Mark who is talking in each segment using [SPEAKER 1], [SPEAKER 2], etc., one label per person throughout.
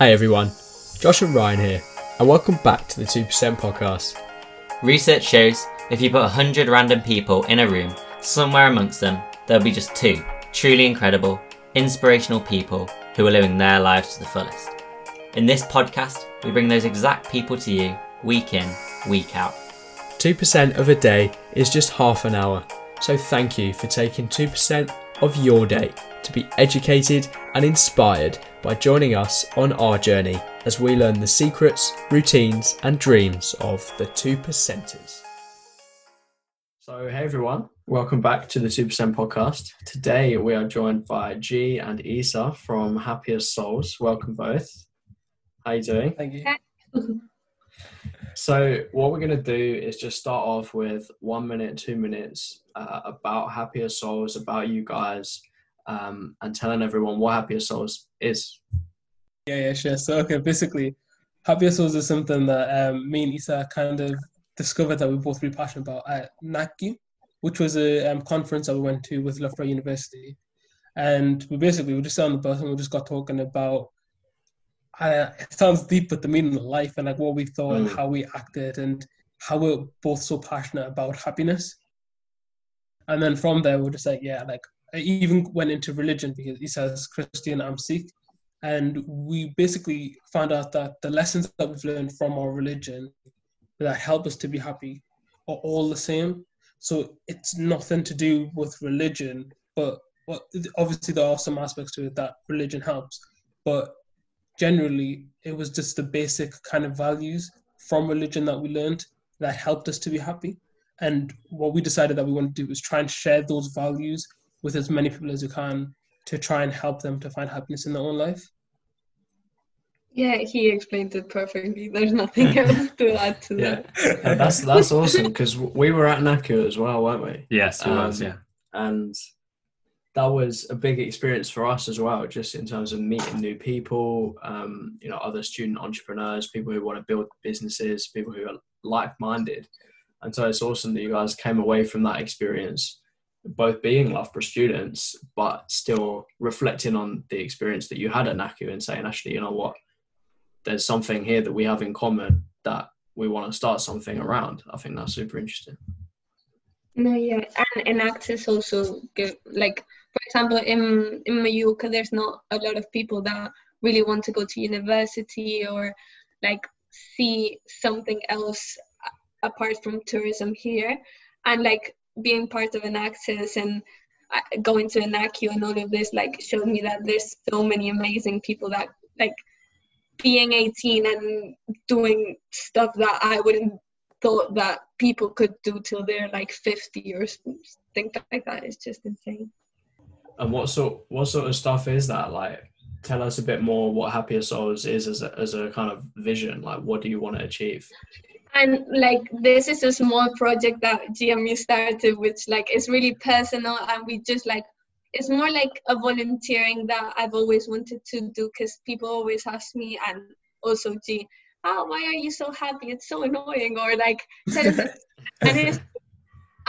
[SPEAKER 1] Hey everyone, Josh and Ryan here, and welcome back to the 2% podcast.
[SPEAKER 2] Research shows if you put 100 random people in a room, somewhere amongst them, there'll be just two truly incredible, inspirational people who are living their lives to the fullest. In this podcast, we bring those exact people to you week in, week out.
[SPEAKER 1] 2% of a day is just half an hour, so thank you for taking 2% of your day to be educated and inspired by joining us on our journey as we learn the secrets, routines, and dreams of the 2%ers. So, hey everyone, welcome back to the 2% podcast. Today we are joined by G and Isa from Happier Souls. Welcome both. How you doing?
[SPEAKER 3] Thank you.
[SPEAKER 1] So, what we're going to do is just start off with one minute, two minutes uh, about Happier Souls, about you guys, um, and telling everyone what Happier Souls is.
[SPEAKER 3] Yeah, yeah, sure. So, okay, basically, Happier Souls is something that um, me and Isa kind of discovered that we're both really passionate about at NACUE, which was a um, conference that we went to with Loughborough University. And we basically we just sat on the bus and we just got talking about it sounds deep, but the meaning of life and like what we thought mm. and how we acted and how we're both so passionate about happiness. And then from there, we're just like, yeah, like I even went into religion because he says Christian, I'm Sikh. And we basically found out that the lessons that we've learned from our religion that help us to be happy are all the same. So it's nothing to do with religion, but well, obviously there are some aspects to it that religion helps. But generally, it was just the basic kind of values from religion that we learned that helped us to be happy. And what we decided that we want to do is try and share those values with as many people as we can to try and help them to find happiness in their own life.
[SPEAKER 4] Yeah, he explained it perfectly. There's nothing else to add to
[SPEAKER 1] yeah. that. Yeah, that's that's awesome because we were at NACUE as well, weren't we?
[SPEAKER 2] Yes, we um, was. Yeah,
[SPEAKER 1] and that was a big experience for us as well, just in terms of meeting new people, um, you know, other student entrepreneurs, people who want to build businesses, people who are like-minded. And so it's awesome that you guys came away from that experience, both being Loughborough students, but still reflecting on the experience that you had at NACUE and saying, actually, you know what, there's something here that we have in common that we want to start something around. I think that's super interesting.
[SPEAKER 4] No, yeah, and, and also. Like for example, in in Mallorca, there's not a lot of people that really want to go to university or like see something else apart from tourism here, and like being part of Enactus and uh, going to an ACU and all of this like showed me that there's so many amazing people that like being 18 and doing stuff that I wouldn't thought that people could do till they're like 50 or something like that is just insane.
[SPEAKER 1] And what sort what sort of stuff is that? Like, tell us a bit more what Happier Souls is as a, as a kind of vision. Like, what do you want to achieve?
[SPEAKER 4] And like, this is a small project that GME started, which like is really personal, and we just like it's more like a volunteering that I've always wanted to do because people always ask me and also G, oh, why are you so happy? It's so annoying, or like, and it's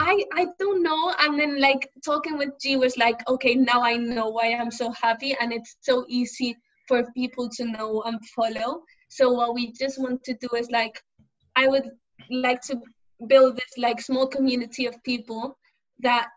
[SPEAKER 4] I I don't know. And then like talking with G was like, okay, now I know why I'm so happy, and it's so easy for people to know and follow. So what we just want to do is like, I would like to build this like small community of people that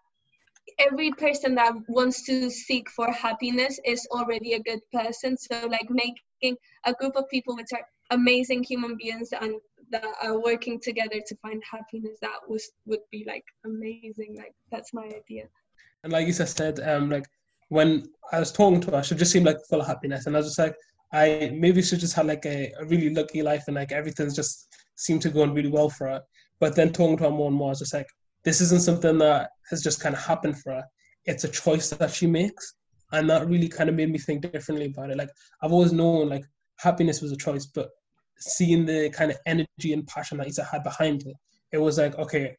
[SPEAKER 4] every person that wants to seek for happiness is already a good person. So like making a group of people which are amazing human beings and that are working together to find happiness that was would be like amazing. Like that's my idea.
[SPEAKER 3] And like you said um like when i was talking to her she just seemed like full of happiness. And i was just like i maybe she just had like a, a really lucky life and like everything's just seemed to go on really well for her. But then talking to her more and more i was just like this isn't something that has just kind of happened for her. It's a choice that she makes. And that really kind of made me think differently about it. Like i've always known like happiness was a choice but seeing the kind of energy and passion that Isa had behind it, it was like, okay,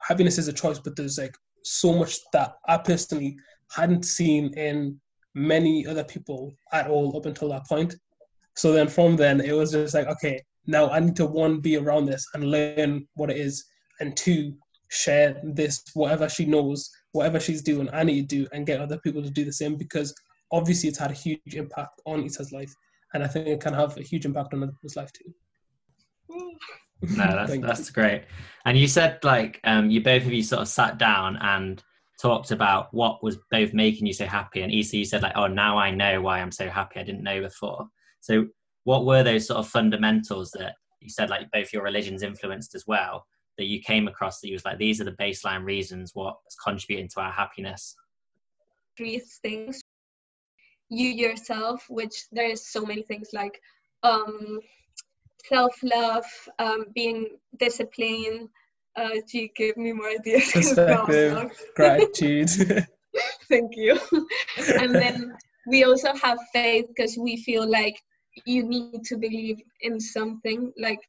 [SPEAKER 3] happiness is a choice, but there's like so much that I personally hadn't seen in many other people at all up until that point. So then from then it was just like, okay, now I need to one be around this and learn what it is, and two share this whatever she knows, whatever she's doing, I need to do and get other people to do the same because obviously it's had a huge impact on Isa's life and I think it can have a huge impact on other people's life too.
[SPEAKER 2] No, that's that's great. And you said like um, you both of you sort of sat down and talked about what was both making you so happy. And Isa, you said like, oh, now I know why I'm so happy. I didn't know before. So, what were those sort of fundamentals that you said like both your religions influenced as well that you came across that you was like these are the baseline reasons what's contributing to our happiness?
[SPEAKER 4] Three things. You yourself, which there's so many things like um, self-love, um, being disciplined. Uh, do you give me more ideas?
[SPEAKER 3] Perspective, gratitude.
[SPEAKER 4] Thank you. and then we also have faith because we feel like you need to believe in something. Like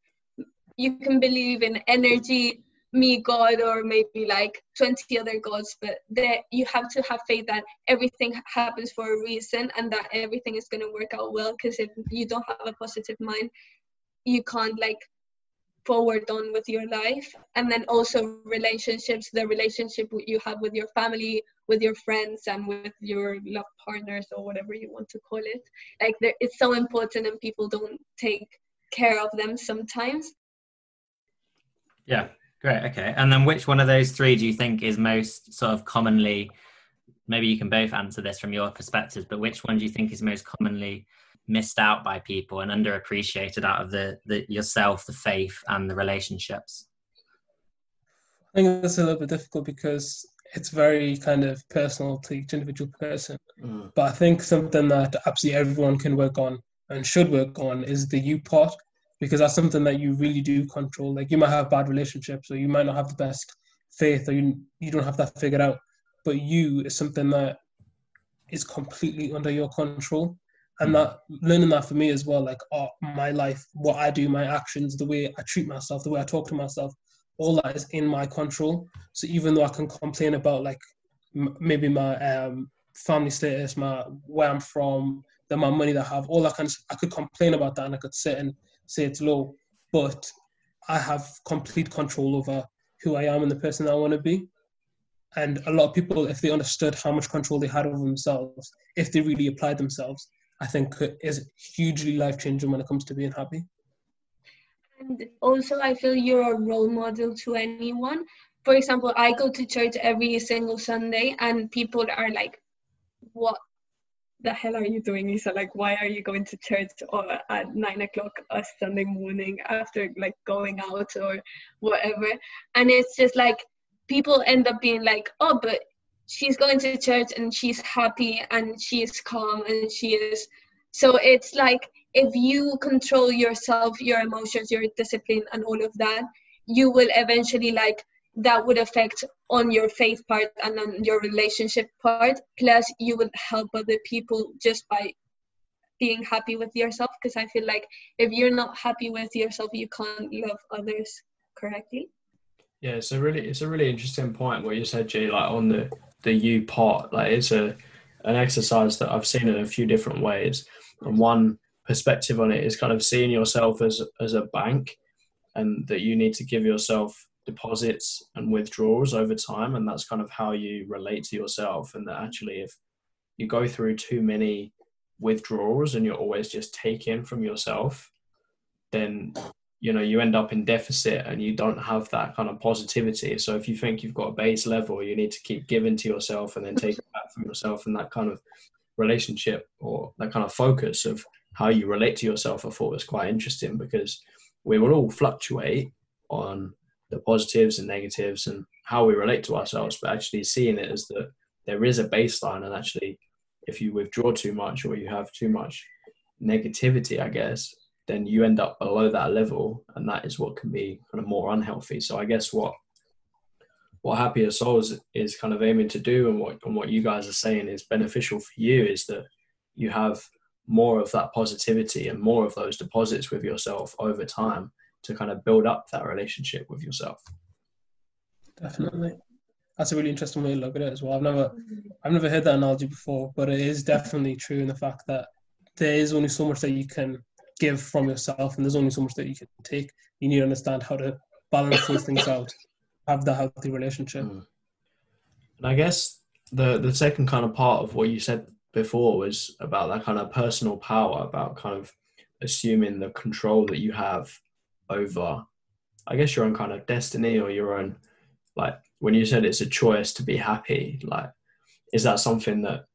[SPEAKER 4] you can believe in energy, me, God, or maybe like 20 other gods, but there you have to have faith that everything happens for a reason and that everything is going to work out well. Because if you don't have a positive mind, you can't like forward on with your life. And then also relationships the relationship you have with your family with your friends and with your love partners or whatever you want to call it. Like it's so important and people don't take care of them sometimes.
[SPEAKER 2] Yeah great okay and then which one of those three do you think is most sort of commonly maybe you can both answer this from your perspectives but which one do you think is most commonly missed out by people and underappreciated out of the, the yourself, the faith, and the relationships?
[SPEAKER 3] I think it's a little bit difficult because it's very kind of personal to each individual person. Mm. But I think something that absolutely everyone can work on and should work on is the you part because that's something that you really do control. Like you might have bad relationships or you might not have the best faith or you you don't have that figured out. But you is something that is completely under your control and hmm. that learning that for me as well like oh, my life what i do my actions the way i treat myself the way i talk to myself all that is in my control so even though i can complain about like m- maybe my um, family status my where i'm from the amount of money that i have all that kind of i could complain about that and i could sit and say it's low but i have complete control over who i am and the person i want to be and a lot of people if they understood how much control they had over themselves if they really applied themselves I think is hugely life changing when it comes to being happy.
[SPEAKER 4] And also, I feel you're a role model to anyone. For example, I go to church every single Sunday, and people are like, "What the hell are you doing, Isa? Like, why are you going to church or at nine o'clock a Sunday morning after like going out or whatever?" And it's just like people end up being like, "Oh, but she's going to church and she's happy and she is calm and she is so it's like if you control yourself your emotions your discipline and all of that you will eventually like that would affect on your faith part and on your relationship part plus you would help other people just by being happy with yourself because i feel like if you're not happy with yourself you can't love others correctly
[SPEAKER 1] yeah it's a really it's a really interesting point what you said G like on the the you part. Like it's a an exercise that I've seen in a few different ways. And one perspective on it is kind of seeing yourself as as a bank, and that you need to give yourself deposits and withdrawals over time, and that's kind of how you relate to yourself. And that actually, if you go through too many withdrawals and you're always just taking from yourself, then you know you end up in deficit and you don't have that kind of positivity so if you think you've got a base level you need to keep giving to yourself and then take back from yourself and that kind of relationship or that kind of focus of how you relate to yourself i thought was quite interesting because we will all fluctuate on the positives and negatives and how we relate to ourselves but actually seeing it as that there is a baseline and actually if you withdraw too much or you have too much negativity i guess then you end up below that level, and that is what can be kind of more unhealthy. So I guess what what happier souls is kind of aiming to do, and what and what you guys are saying is beneficial for you, is that you have more of that positivity and more of those deposits with yourself over time to kind of build up that relationship with yourself.
[SPEAKER 3] Definitely. That's a really interesting way to look at it as well. I've never I've never heard that analogy before, but it is definitely true in the fact that there is only so much that you can give from yourself, and there's only so much that you can take. You need to understand how to balance those things out, have the healthy relationship. Mm.
[SPEAKER 1] And I guess the the second kind of part of what you said before was about that kind of personal power, about kind of assuming the control that you have over, I guess, your own kind of destiny or your own, like, when you said it's a choice to be happy, like, is that something that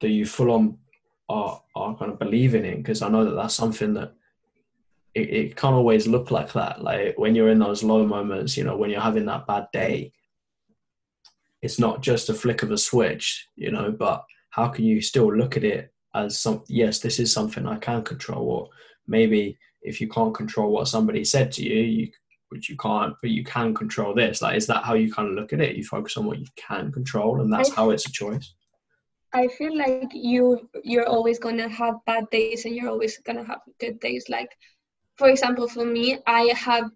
[SPEAKER 1] that you full on are are kind of believing in? Because I know that that's something that it, it can't always look like that. Like when you're in those low moments, you know, when you're having that bad day, it's not just a flick of a switch, you know, but how can you still look at it as some yes, this is something I can control, or maybe if you can't control what somebody said to you, you which you can't, but you can control this. Like, is that how you kind of look at it? You focus on what you can control, and that's how it's a choice.
[SPEAKER 4] I feel like you you're always gonna have bad days, and you're always gonna have good days. Like, for example, for me, I have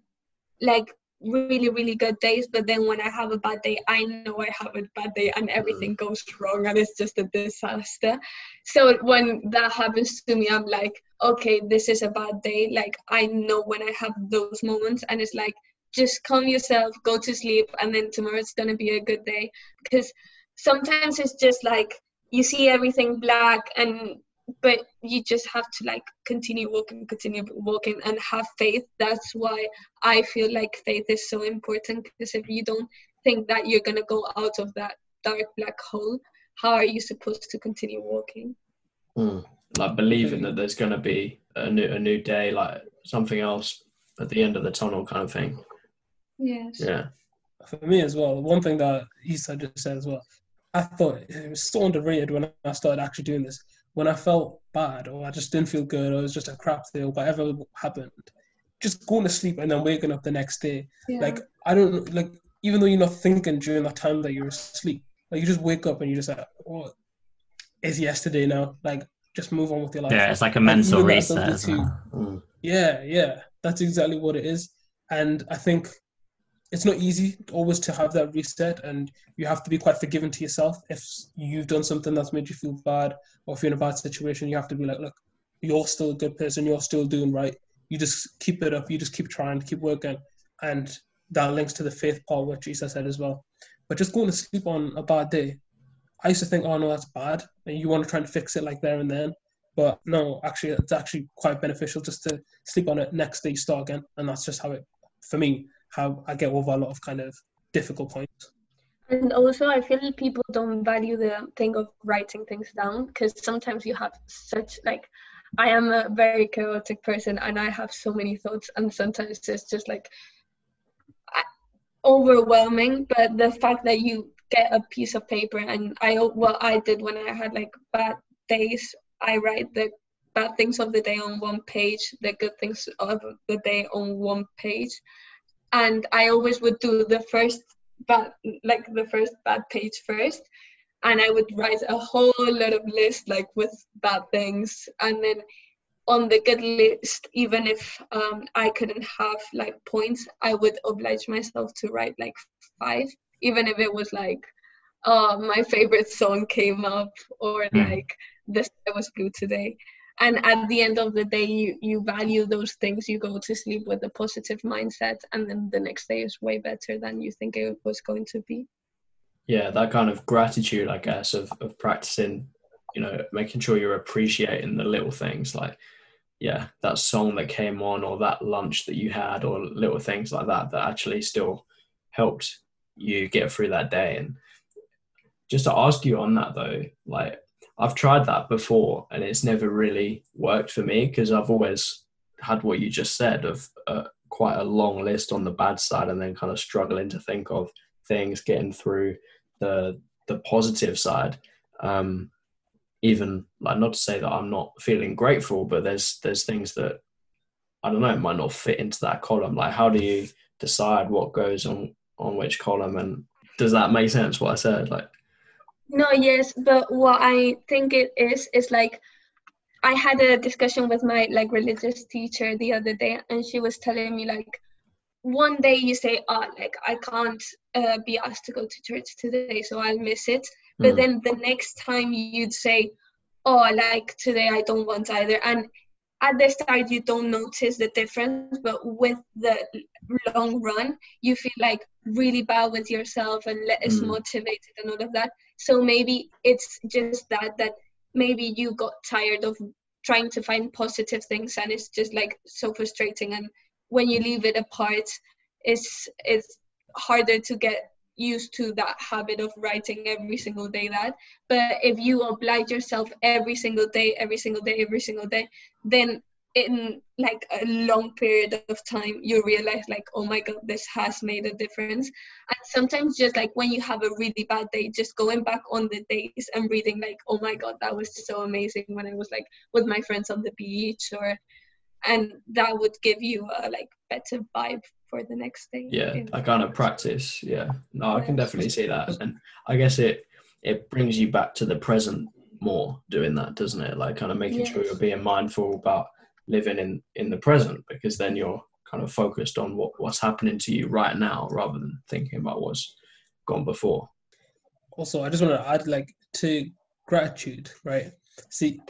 [SPEAKER 4] like really really good days but then when i have a bad day i know i have a bad day and everything mm. goes wrong and it's just a disaster. So when that happens to me i'm like okay this is a bad day. Like i know when i have those moments and it's like just calm yourself go to sleep and then tomorrow it's going to be a good day. Because sometimes it's just like you see everything black and but you just have to like continue walking continue walking and have faith. That's why i feel like faith is so important because if you don't think that you're going to go out of that dark black hole. How are you supposed to continue walking?
[SPEAKER 1] Mm. like believing that there's going to be a new a new day like something else at the end of the tunnel kind of thing.
[SPEAKER 4] Yes.
[SPEAKER 1] Yeah.
[SPEAKER 3] For me as well one thing that Isa just said as well I thought it was so underrated when I started actually doing this when I felt bad or I just didn't feel good or it was just a crap day or whatever happened, just going to sleep and then waking up the next day. Yeah. Like I don't like even though you're not thinking during that time that you're asleep, like you just wake up and you're just like, oh, it's yesterday now. Like just move on with your life.
[SPEAKER 2] Yeah, it's like a mental reset. Well.
[SPEAKER 3] Mm. Yeah, yeah, that's exactly what it is. And I think it's not easy always to have that reset and you have to be quite forgiving to yourself. If you've done something that's made you feel bad or if you're in a bad situation you have to be like look you're still a good person. You're still doing right. You just keep it up. You just keep trying keep working. And that links to the faith part what jesus said as well. But just going to sleep on a bad day i used to think oh no that's bad and you want to try and fix it like there and then. But no actually it's actually quite beneficial just to sleep on it next day start again and that's just how it for me how I get over a lot of kind of difficult points.
[SPEAKER 4] And also, I feel people don't value the thing of writing things down because sometimes you have such like. I am a very chaotic person and I have so many thoughts, and sometimes it's just like overwhelming. But the fact that you get a piece of paper and I what I did when I had like bad days, I write the bad things of the day on one page, the good things of the day on one page, and I always would do the first bad like the first bad page first and I would write a whole lot of list like with bad things and then on the good list even if um, I couldn't have like points I would oblige myself to write like five even if it was like oh my favorite song came up or mm. like this was blue today and at the end of the day you you value those things. You go to sleep with a positive mindset and then the next day is way better than you think it was going to be.
[SPEAKER 1] Yeah that kind of gratitude i guess of, of practicing you know making sure you're appreciating the little things like yeah that song that came on or that lunch that you had or little things like that that actually still helped you get through that day. And just to ask you on that though like I've tried that before and it's never really worked for me because I've always had what you just said of uh, quite a long list on the bad side and then kind of struggling to think of things getting through the the positive side. Um, even like not to say that I'm not feeling grateful, but there's there's things that I don't know might not fit into that column. Like how do you decide what goes on on which column and does that make sense what I said? Like
[SPEAKER 4] no, yes, but what I think it is is like I had a discussion with my like religious teacher the other day, and she was telling me like one day you say, oh, like I can't uh, be asked to go to church today, so I'll miss it. But mm. then the next time you'd say, oh, like today I don't want either, and at the start you don't notice the difference, but with the long run, you feel like really bad with yourself and less mm. motivated and all of that. So maybe it's just that that maybe you got tired of trying to find positive things and it's just like so frustrating. And when you leave it apart it's it's harder to get used to that habit of writing every single day that. But if you oblige yourself every single day every single day every single day then in like a long period of time you realize like oh my god this has made a difference. And sometimes just like when you have a really bad day just going back on the days and reading like oh my god that was so amazing when i was like with my friends on the beach or and that would give you a like better vibe for the next day.
[SPEAKER 1] Yeah i kind of practice. Yeah. No i can definitely see that. And i guess it it brings you back to the present more doing that doesn't it? Like kind of making yes. sure you're being mindful about living in in the present because then you're kind of focused on what what's happening to you right now rather than thinking about what's gone before.
[SPEAKER 3] Also i just want to add like to gratitude right? See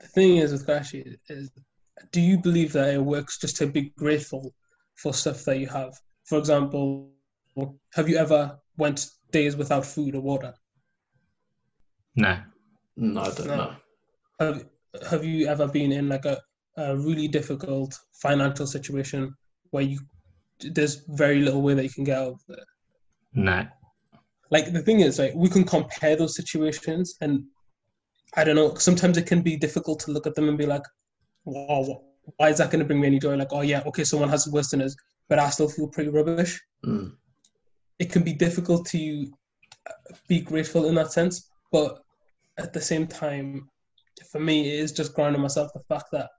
[SPEAKER 3] the thing is with gratitude is do you believe that it works just to be grateful for stuff that you have? For example have you ever went days without food or water?
[SPEAKER 2] No.
[SPEAKER 1] No i don't no. know.
[SPEAKER 3] Have, have you ever been in like a, a really difficult financial situation where you there's very little way that you can get out of it?
[SPEAKER 2] No.
[SPEAKER 3] Like the thing is, like we can compare those situations, and I don't know. Sometimes it can be difficult to look at them and be like, "Wow, why is that going to bring me any joy?" Like, "Oh yeah, okay, someone has it worse than us, but I still feel pretty rubbish."
[SPEAKER 1] Mm.
[SPEAKER 3] It can be difficult to be grateful in that sense, but at the same time, for me, it is just grounding myself the fact that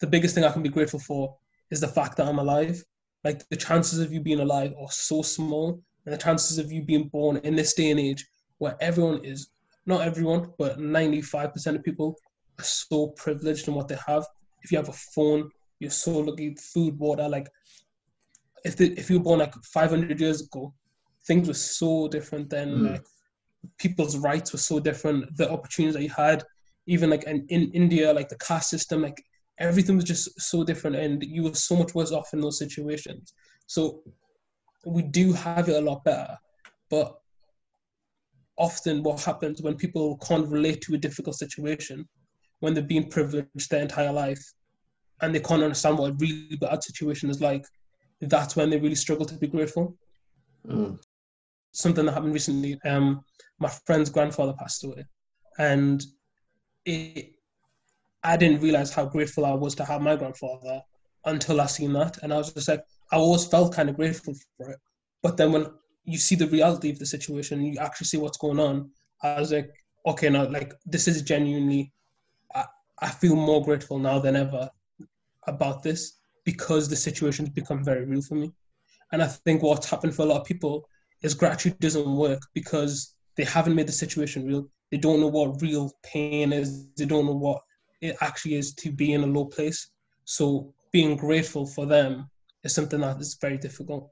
[SPEAKER 3] the biggest thing I can be grateful for is the fact that I'm alive. Like the chances of you being alive are so small, and the chances of you being born in this day and age where everyone is not everyone, but 95% of people are so privileged in what they have. If you have a phone, you're so lucky. Food, water, like if the, if you were born like 500 years ago, things were so different then. Mm. Like people's rights were so different. The opportunities that you had, even like in, in India, like the caste system, like everything was just so different, and you were so much worse off in those situations. So we do have it a lot better, but often what happens when people can't relate to a difficult situation, when they've been privileged their entire life, and they can't understand what a really bad situation is like, that's when they really struggle to be grateful.
[SPEAKER 1] Mm.
[SPEAKER 3] Something that happened recently. Um, my friend's grandfather passed away, and it, I didn't realize how grateful I was to have my grandfather until I seen that, and I was just like, I always felt kind of grateful for it. But then when you see the reality of the situation, you actually see what's going on. I was like, okay, now like this is genuinely, I, I feel more grateful now than ever about this because the situation's become very real for me. And I think what's happened for a lot of people is gratitude doesn't work because they haven't made the situation real. They don't know what real pain is. They don't know what it actually is to be in a low place. So being grateful for them is something that is very difficult.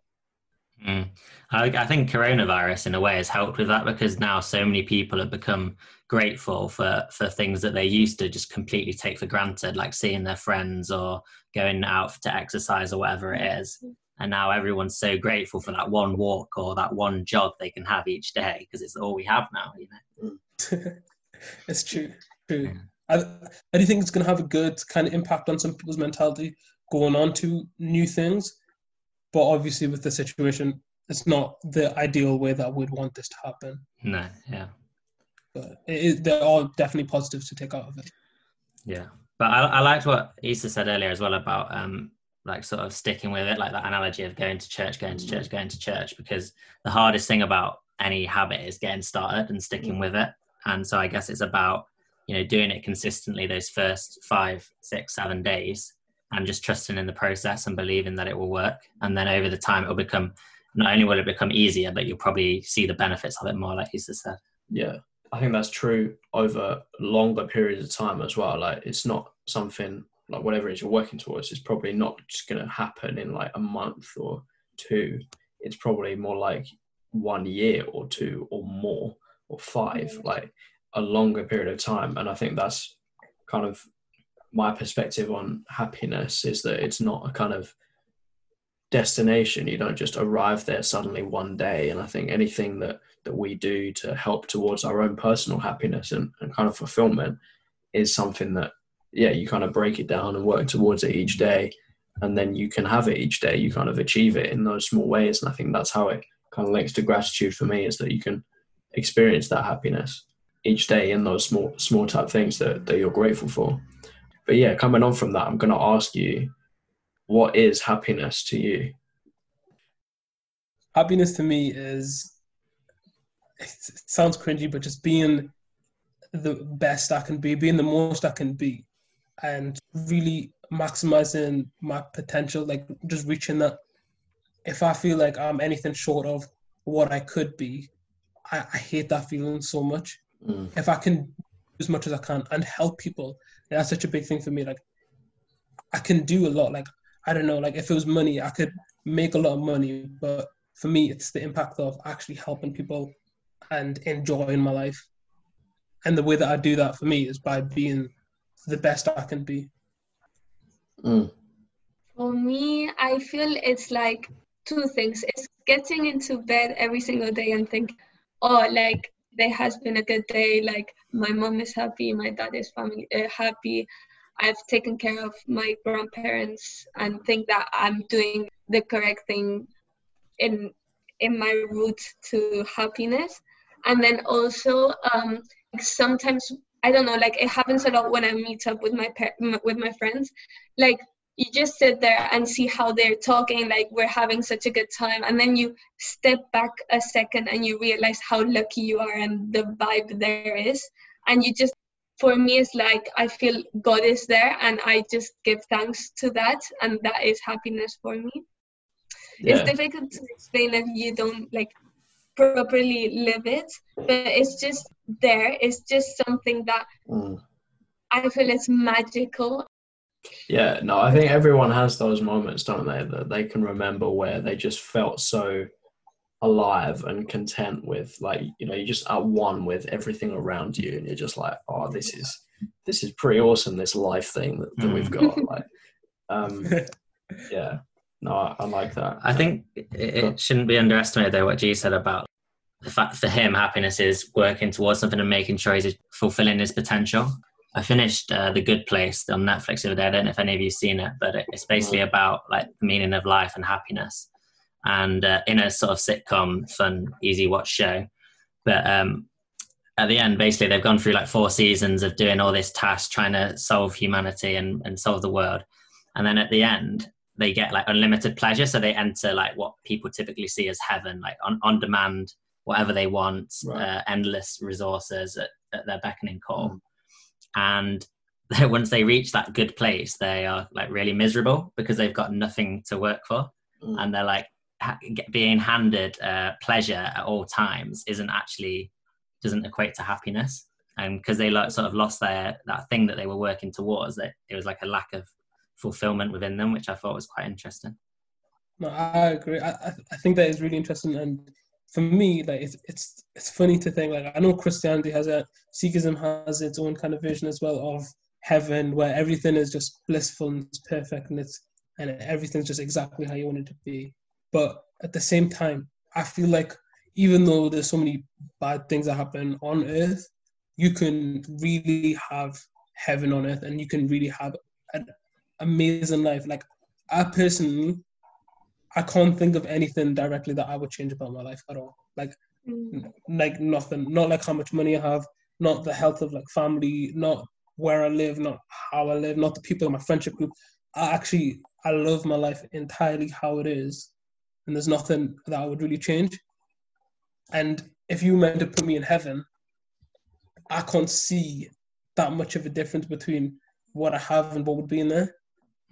[SPEAKER 2] Mm. I, I, think coronavirus, in a way, has helped with that because now so many people have become grateful for for things that they used to just completely take for granted, like seeing their friends or going out to exercise or whatever it is and now everyone's so grateful for that one walk or that one jog they can have each day because it's all we have now you
[SPEAKER 3] know it's true true. I, I do think it's going to have a good kind of impact on some people's mentality going on to new things but obviously with the situation it's not the ideal way that we'd want this to happen.
[SPEAKER 2] No yeah.
[SPEAKER 3] But it is, there are definitely positives to take out of it.
[SPEAKER 2] Yeah. But I, I liked what Isa said earlier as well about um, like sort of sticking with it, like that analogy of going to church, going to church, going to church, because the hardest thing about any habit is getting started and sticking with it. And so I guess it's about, you know, doing it consistently those first five, six, seven days and just trusting in the process and believing that it will work. And then over the time, it will become, not only will it become easier, but you'll probably see the benefits of it more, like you said.
[SPEAKER 1] Yeah. I think that's true over longer periods of time as well. Like it's not something like whatever it is you're working towards is probably not just going to happen in like a month or two. It's probably more like one year or two or more or five, mm. like a longer period of time. And I think that's kind of my perspective on happiness is that it's not a kind of destination. You don't just arrive there suddenly one day. And I think anything that that we do to help towards our own personal happiness and, and kind of fulfillment is something that yeah you kind of break it down and work towards it each day and then you can have it each day you kind of achieve it in those small ways and i think that's how it kind of links to gratitude for me is that you can experience that happiness each day in those small small type things that, that you're grateful for but yeah coming on from that i'm going to ask you what is happiness to you
[SPEAKER 3] happiness to me is it sounds cringy but just being the best i can be being the most i can be and really maximizing my potential, like just reaching that. If I feel like I'm anything short of what I could be, I, I hate that feeling so much. Mm. If I can as much as I can and help people, that's such a big thing for me. Like I can do a lot. Like I don't know, like if it was money, I could make a lot of money, but for me, it's the impact of actually helping people and enjoying my life. And the way that I do that for me is by being the best I can be.
[SPEAKER 4] Mm. For me, I feel it's like two things. It's getting into bed every single day and think, oh, like there has been a good day. Like my mom is happy, my dad is family uh, happy. I've taken care of my grandparents and think that I'm doing the correct thing in in my route to happiness. And then also um, sometimes I don't know, like it happens a lot when I meet up with my with my friends. Like you just sit there and see how they're talking, like we're having such a good time, and then you step back a second and you realize how lucky you are and the vibe there is, and you just for me it's like I feel God is there and I just give thanks to that and that is happiness for me. Yeah. It's difficult to explain if you don't like properly live it, but it's just there. It's just something that mm. I feel it's magical.
[SPEAKER 1] Yeah, no, I think everyone has those moments, don't they? That they can remember where they just felt so alive and content with, like, you know, you just at one with everything around you, and you're just like, oh, this is this is pretty awesome. This life thing that, that we've got, mm. like, um, yeah. No, I, I, like that.
[SPEAKER 2] I think it, it shouldn't be underestimated though what G said about the fact for him, happiness is working towards something and making sure he's fulfilling his potential. I finished uh, The Good Place on Netflix the other day. I don't know if any of you've seen it, but it's basically about like the meaning of life and happiness, and uh, in a sort of sitcom, fun, easy watch show. But um, at the end, basically, they've gone through like four seasons of doing all this task, trying to solve humanity and, and solve the world, and then at the end, they get like unlimited pleasure. So they enter like what people typically see as heaven, like on on demand whatever they want, right. uh, endless resources at, at, their beckoning call. Mm. And once they reach that good place, they are like really miserable because they've got nothing to work for, mm. and they're like ha- being handed uh, pleasure at all times isn't actually doesn't equate to happiness, and because they like sort of lost their that thing that they were working towards, that it was like a lack of fulfillment within them, which I thought was quite interesting.
[SPEAKER 3] No, I agree. I, I think that is really interesting, and for me, like it's it's it's funny to think like I know Christianity has a Sikhism has its own kind of vision as well of heaven where everything is just blissful and it's perfect and it's and everything's just exactly how you want it to be. But at the same time, I feel like even though there's so many bad things that happen on earth, you can really have heaven on earth and you can really have an amazing life. Like I personally I can't think of anything directly that I would change about my life at all. Like, mm. like nothing. Not like how much money I have. Not the health of like family. Not where I live. Not how I live. Not the people in my friendship group. I actually I love my life entirely how it is, and there's nothing that I would really change. And if you meant to put me in heaven, I can't see that much of a difference between what I have and what would be in there.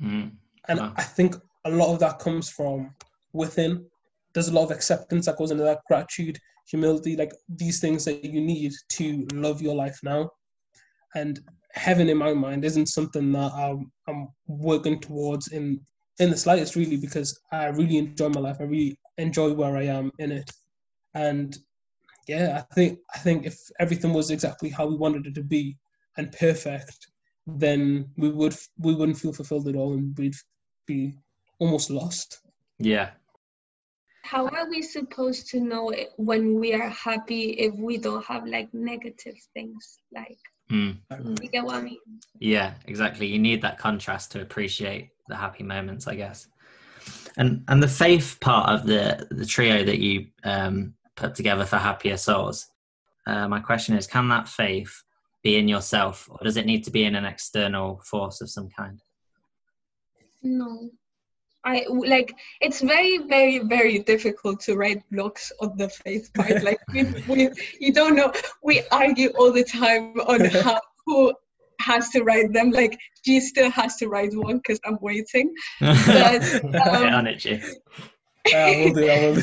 [SPEAKER 3] Mm. And wow. I think a lot of that comes from within. There's a lot of acceptance that goes into that gratitude, humility, like these things that you need to love your life now. And heaven, in my mind, isn't something that I'm, I'm working towards in in the slightest, really, because I really enjoy my life. I really enjoy where I am in it, and yeah, I think I think if everything was exactly how we wanted it to be and perfect, then we would we wouldn't feel fulfilled at all, and we'd be almost lost.
[SPEAKER 2] Yeah.
[SPEAKER 4] How are we supposed to know it when we are happy if we don't have like negative things? Like,
[SPEAKER 2] Mm.
[SPEAKER 4] you get what I mean?
[SPEAKER 2] Yeah, exactly. You need that contrast to appreciate the happy moments, I guess. And and the faith part of the the trio that you um, put together for Happier Souls. Uh, my question is, can that faith be in yourself, or does it need to be in an external force of some kind?
[SPEAKER 4] No. I like it's very, very, very difficult to write blogs on the faith part. Like we, we you don't know. We argue all the time on how who has to write them. Like G still has to write one because I'm waiting. But
[SPEAKER 2] Get
[SPEAKER 4] um,
[SPEAKER 2] on it, G.
[SPEAKER 3] Yeah, I will do. I will do.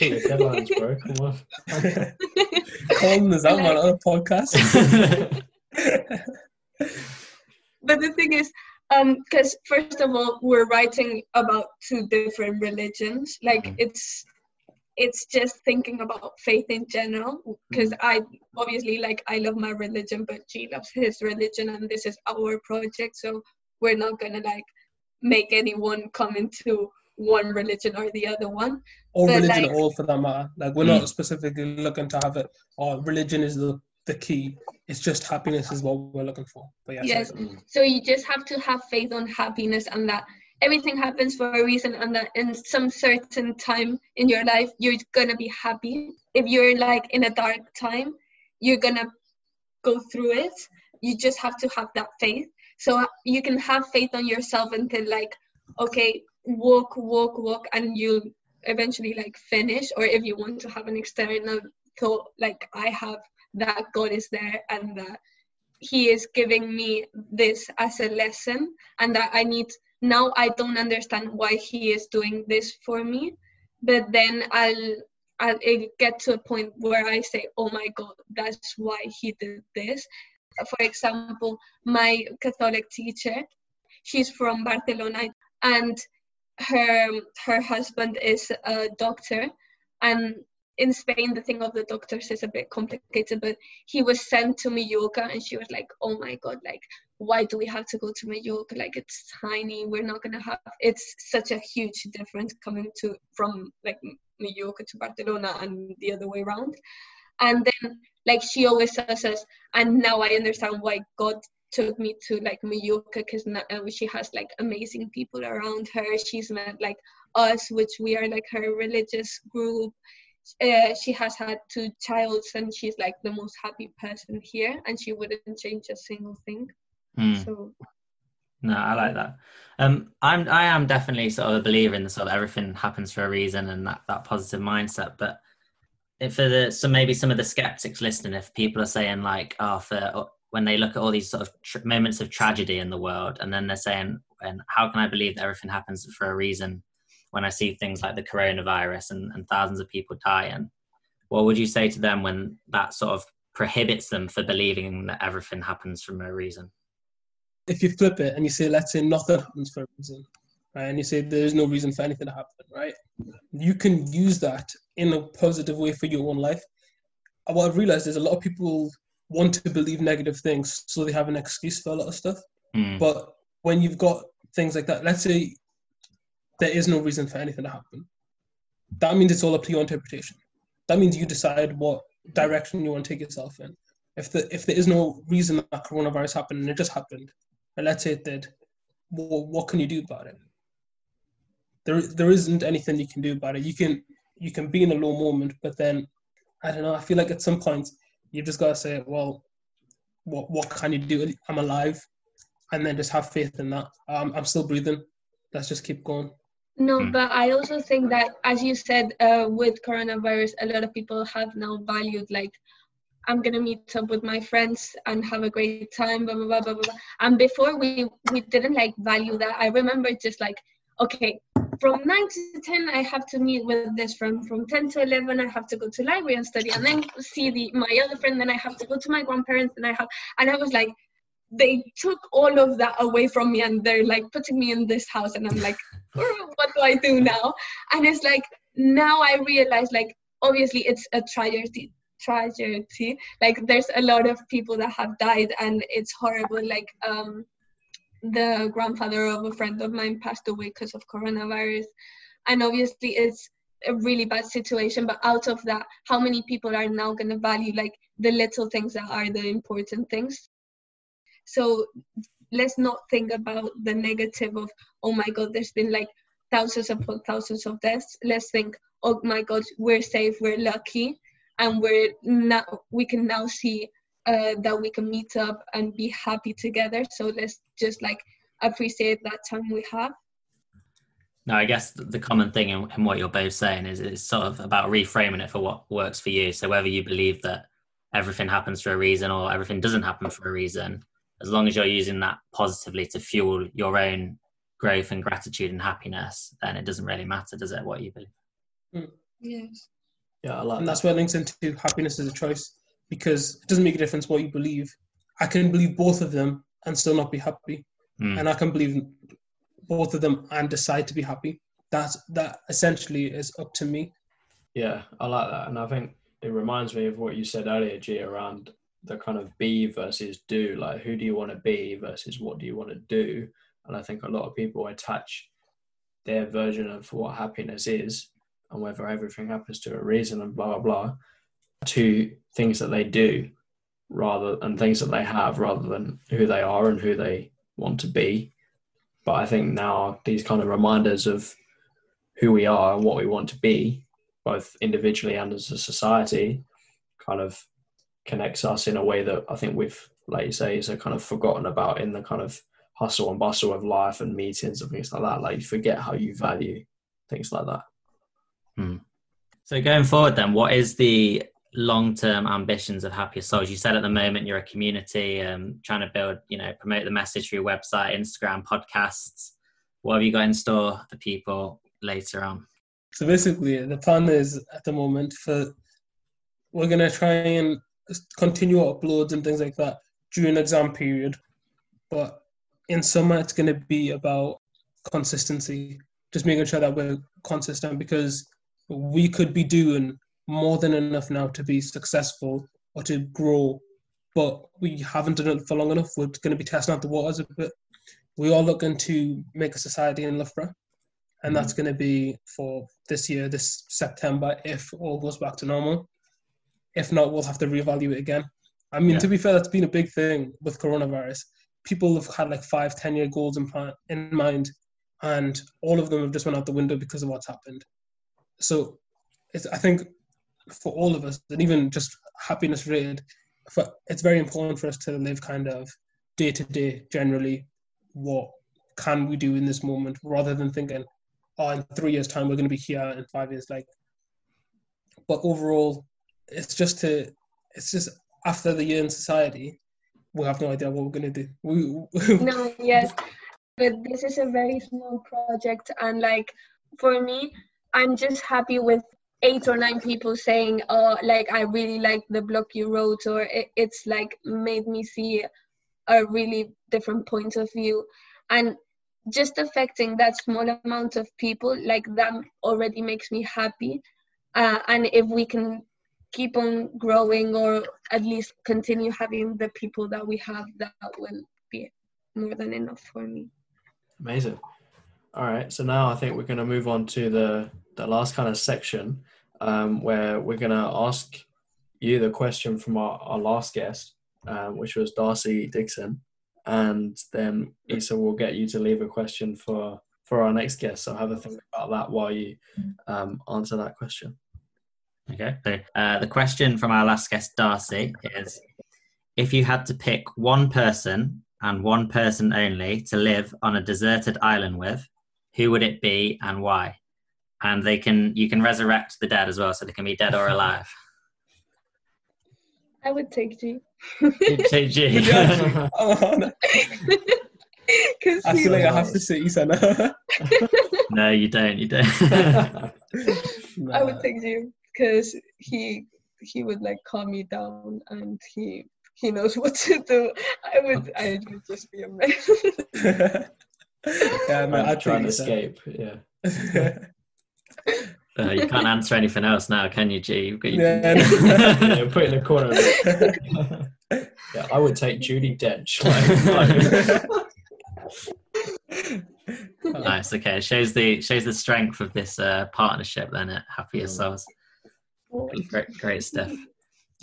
[SPEAKER 1] Hit your deadlines, bro. Come on.
[SPEAKER 3] Colin, is that on other podcast?
[SPEAKER 4] but the thing is um because first of all we're writing about two different religions like
[SPEAKER 2] Mhm.
[SPEAKER 4] it's it's just thinking about faith in general because i obviously like i love my religion but g loves his religion and this is our project so we're not gonna like make anyone come into one religion or the other one
[SPEAKER 3] or
[SPEAKER 4] But,
[SPEAKER 3] religion
[SPEAKER 4] like-
[SPEAKER 3] at all for that matter. Like we're
[SPEAKER 2] Mm.
[SPEAKER 3] not specifically looking to have it. Or religion is the the key. It's just happiness is what we're looking for. But yeah,
[SPEAKER 4] Yes.
[SPEAKER 3] sorry.
[SPEAKER 4] So you just have to have faith on happiness and that everything happens for a reason and that in some certain time in your life you're gonna be happy. If you're like in a dark time, you're gonna go through it. You just have to have that faith. So you can have faith on yourself and until like, okay, walk, walk, walk, and you'll eventually like finish. Or if you want to have an external thought, like I have, that God is there and that he is giving me this as a lesson and that i need now i don't understand why he is doing this for me but then i'll i'll get to a point where i say oh my god that's why he did this. For example my catholic teacher she's from barcelona and her her husband is a doctor and in Spain, the thing of the doctors is a bit complicated, but he was sent to Mallorca and she was like, oh my God, like, why do we have to go to Mallorca? Like, it's tiny. We're not to have, it's such a huge difference coming to, from like Mallorca to Barcelona and the other way around. And then, like, she always says us, and now I understand why God took me to like Mallorca because uh, she has like amazing people around her. She's met like us, which we are like her religious group uh, she has had two childs and she's like the most happy person here and she wouldn't change a single thing
[SPEAKER 2] Mm.
[SPEAKER 4] so
[SPEAKER 2] No, I like that. Um, I'm I am definitely sort of a believer in the sort of everything happens for a reason and that, that positive mindset. But if for the so maybe some of the skeptics listening, if people are saying like, oh, for when they look at all these sort of tr- moments of tragedy in the world, and then they're saying, and how can I believe that everything happens for a reason? When I see things like the coronavirus and, and thousands of people dying, what would you say to them when that sort of prohibits them for believing that everything happens for a reason?
[SPEAKER 3] If you flip it and you say, let's say nothing happens for a reason, right? And you say there is no reason for anything to happen, right? You can use that in a positive way for your own life. What I've realized is a lot of people want to believe negative things, so they have an excuse for a lot of stuff.
[SPEAKER 2] Mm.
[SPEAKER 3] But when you've got things like that, let's say there is no reason for anything to happen. That means it's all up to your interpretation. That means you decide what direction you want to take yourself in. If the if there is no reason that coronavirus happened and it just happened, and let's say it did, what, what can you do about it? There there isn't anything you can do about it. You can you can be in a low moment, but then I don't know. I feel like at some point you've just gotta say, well, what what can you do? I'm alive, and then just have faith in that. Um, I'm still breathing. Let's just keep going.
[SPEAKER 4] No
[SPEAKER 2] Hmm.
[SPEAKER 4] but i also think that as you said uh, with coronavirus a lot of people have now valued like i'm gonna meet up with my friends and have a great time blah blah blah blah blah and before we we didn't like value that. I remember just like okay from 9 to 10 i have to meet with this friend. From 10 to 11 i have to go to library and study and then see the my other friend. Then i have to go to my grandparents and i have and i was like they took all of that away from me and they're like putting me in this house. And i'm like "Oh, what i do now. And it's like now i realize like obviously it's a tragedy tragedy. Like there's a lot of people that have died and it's horrible. Like um the grandfather of a friend of mine passed away because of coronavirus. And obviously it's a really bad situation but out of that how many people are now going to value like the little things that are the important things? So let's not think about the negative of oh my god there's been like thousands upon thousands of deaths. Let's think oh my god we're safe we're lucky and we're now we can now see uh, that we can meet up and be happy together. So let's just like appreciate that time we have.
[SPEAKER 2] No, I guess the common thing in, in what you're both saying is it's sort of about reframing it for what works for you. So whether you believe that everything happens for a reason or everything doesn't happen for a reason, as long as you're using that positively to fuel your own growth and gratitude and happiness, then it doesn't really matter, does it? What you believe?
[SPEAKER 4] Mm. Yes.
[SPEAKER 1] Yeah, I like
[SPEAKER 3] and
[SPEAKER 1] that.
[SPEAKER 3] that's what links into happiness as a choice because it doesn't make a difference what you believe. I can believe both of them and still not be happy,
[SPEAKER 2] Mm.
[SPEAKER 3] and I can believe both of them and decide to be happy. That's that essentially is up to me.
[SPEAKER 1] Yeah, I like that. And I think it reminds me of what you said earlier, G, around the kind of be versus do. Like, who do you want to be versus what do you want to do? And I think a lot of people attach their version of what happiness is and whether everything happens to a reason and blah, blah, blah, to things that they do rather and things that they have rather than who they are and who they want to be. But I think now these kind of reminders of who we are and what we want to be, both individually and as a society, kind of connects us in a way that I think we've, like you say, is a kind of forgotten about in the kind of hustle and bustle of life and meetings and things like that. Like you forget how you value things like that.
[SPEAKER 2] So going forward, then, what is the long-term ambitions of Happier Souls? You said at the moment you're a community, um, trying to build, you know, promote the message through website, Instagram, podcasts. What have you got in store for people later on?
[SPEAKER 3] So basically, the plan is at the moment for we're gonna try and continue uploads and things like that during exam period, but in summer it's gonna be about consistency, just making sure that we're consistent because we could be doing more than enough now to be successful or to grow, but we haven't done it for long enough. We're going to be testing out the waters a bit. We are looking to make a society in Loughborough, and that's mm. going to be for this year, this September, if all goes back to normal. If not, we'll have to reevaluate again. I mean,
[SPEAKER 1] Yeah.
[SPEAKER 3] to be fair, that's been a big thing with coronavirus. People have had like five, ten year goals in, in mind, and all of them have just went out the window because of what's happened. So, I think for all of us, and even just happiness related, for, it's very important for us to live kind of day to day, generally, what can we do in this moment, rather than thinking, oh, in three years' time, we're going to be here, in five years, like. But overall, it's just to, it's just after the year in society, we have no idea what we're to do. We,
[SPEAKER 4] no yes but this is a very small project and like for me i'm just happy with eight or nine people saying oh like i really like the blog you wrote or it, it's like made me see a really different point of view and just affecting that small amount of people like that already makes me happy uh, and if we can keep on growing or at least continue having the people that we have that will be more than enough for me
[SPEAKER 1] Amazing. All right, so now I think we're going to move on to the the last kind of section um, where we're going to ask you the question from our, our last guest, um, which was Darcy Dixon, and then Isa will get you to leave a question for for our next guest. So have a think about that while you um, answer that question.
[SPEAKER 2] Okay. So uh, the question from our last guest, Darcy, is if you had to pick one person and one person only to live on a deserted island with, who would it be and why? And they can you can resurrect the dead as well, so they can be dead or alive.
[SPEAKER 4] i would take g
[SPEAKER 2] JG.
[SPEAKER 3] Oh, no.
[SPEAKER 4] because
[SPEAKER 3] I feel like I have to say Isa now.
[SPEAKER 2] no, you don't. You don't.
[SPEAKER 4] I would take Jim because he he would like calm me down and he he knows what to do. I would I would just be a mess.
[SPEAKER 3] yeah, no,
[SPEAKER 1] I'm
[SPEAKER 3] I'd
[SPEAKER 1] trying to
[SPEAKER 3] say
[SPEAKER 1] escape. Yeah.
[SPEAKER 2] Uh, you can't answer anything else now, can you, G? You've got your-
[SPEAKER 3] Yeah, no.
[SPEAKER 1] yeah, put in the corner. yeah, I would take Judi Dench. Like, like-
[SPEAKER 2] nice. Okay, it shows the shows the strength of this uh, partnership then at Happier
[SPEAKER 5] Mm.
[SPEAKER 2] Souls. Great, great stuff.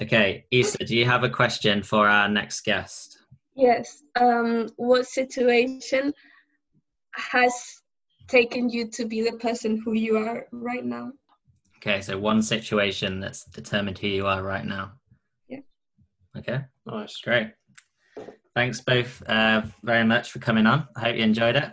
[SPEAKER 2] Okay, Isa, do you have a question for our next guest?
[SPEAKER 4] Yes. Um, what situation has taken you to be the person who you are right now?
[SPEAKER 2] Okay, so one situation that's determined who you are right now.
[SPEAKER 4] Yeah.
[SPEAKER 2] Okay,
[SPEAKER 5] Nice.
[SPEAKER 2] great. Thanks both uh, very much for coming on. I hope you enjoyed it.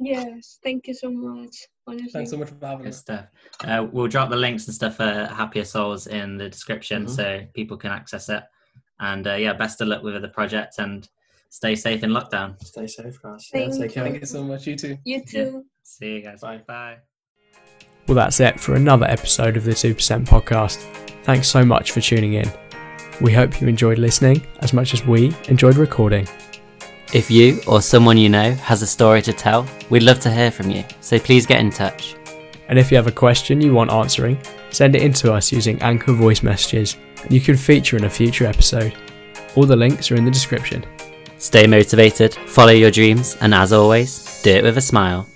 [SPEAKER 4] Yes. Thank you so much. Honestly.
[SPEAKER 3] Thanks so much for having
[SPEAKER 2] Good
[SPEAKER 3] us.
[SPEAKER 2] stuff. Uh, we'll drop the links and stuff for Happier Souls in the description
[SPEAKER 5] Mhm.
[SPEAKER 2] so people can access it. And uh, yeah, best of luck with the project and stay safe in lockdown.
[SPEAKER 5] Stay safe, guys.
[SPEAKER 4] Thank
[SPEAKER 5] yeah, take care.
[SPEAKER 3] Thank you so much. You too.
[SPEAKER 4] You too.
[SPEAKER 2] See you guys.
[SPEAKER 5] Bye.
[SPEAKER 2] Bye.
[SPEAKER 5] Well, that's it for another episode of the 2% podcast. Thanks so much for tuning in. We hope you enjoyed listening as much as we enjoyed recording.
[SPEAKER 2] If you or someone you know has a story to tell, we'd love to hear from you. So please get in touch.
[SPEAKER 5] And if you have a question you want answering, send it in to us using Anchor voice messages, and you can feature in a future episode. All the links are in the description.
[SPEAKER 2] Stay motivated, follow your dreams, and as always, do it with a smile.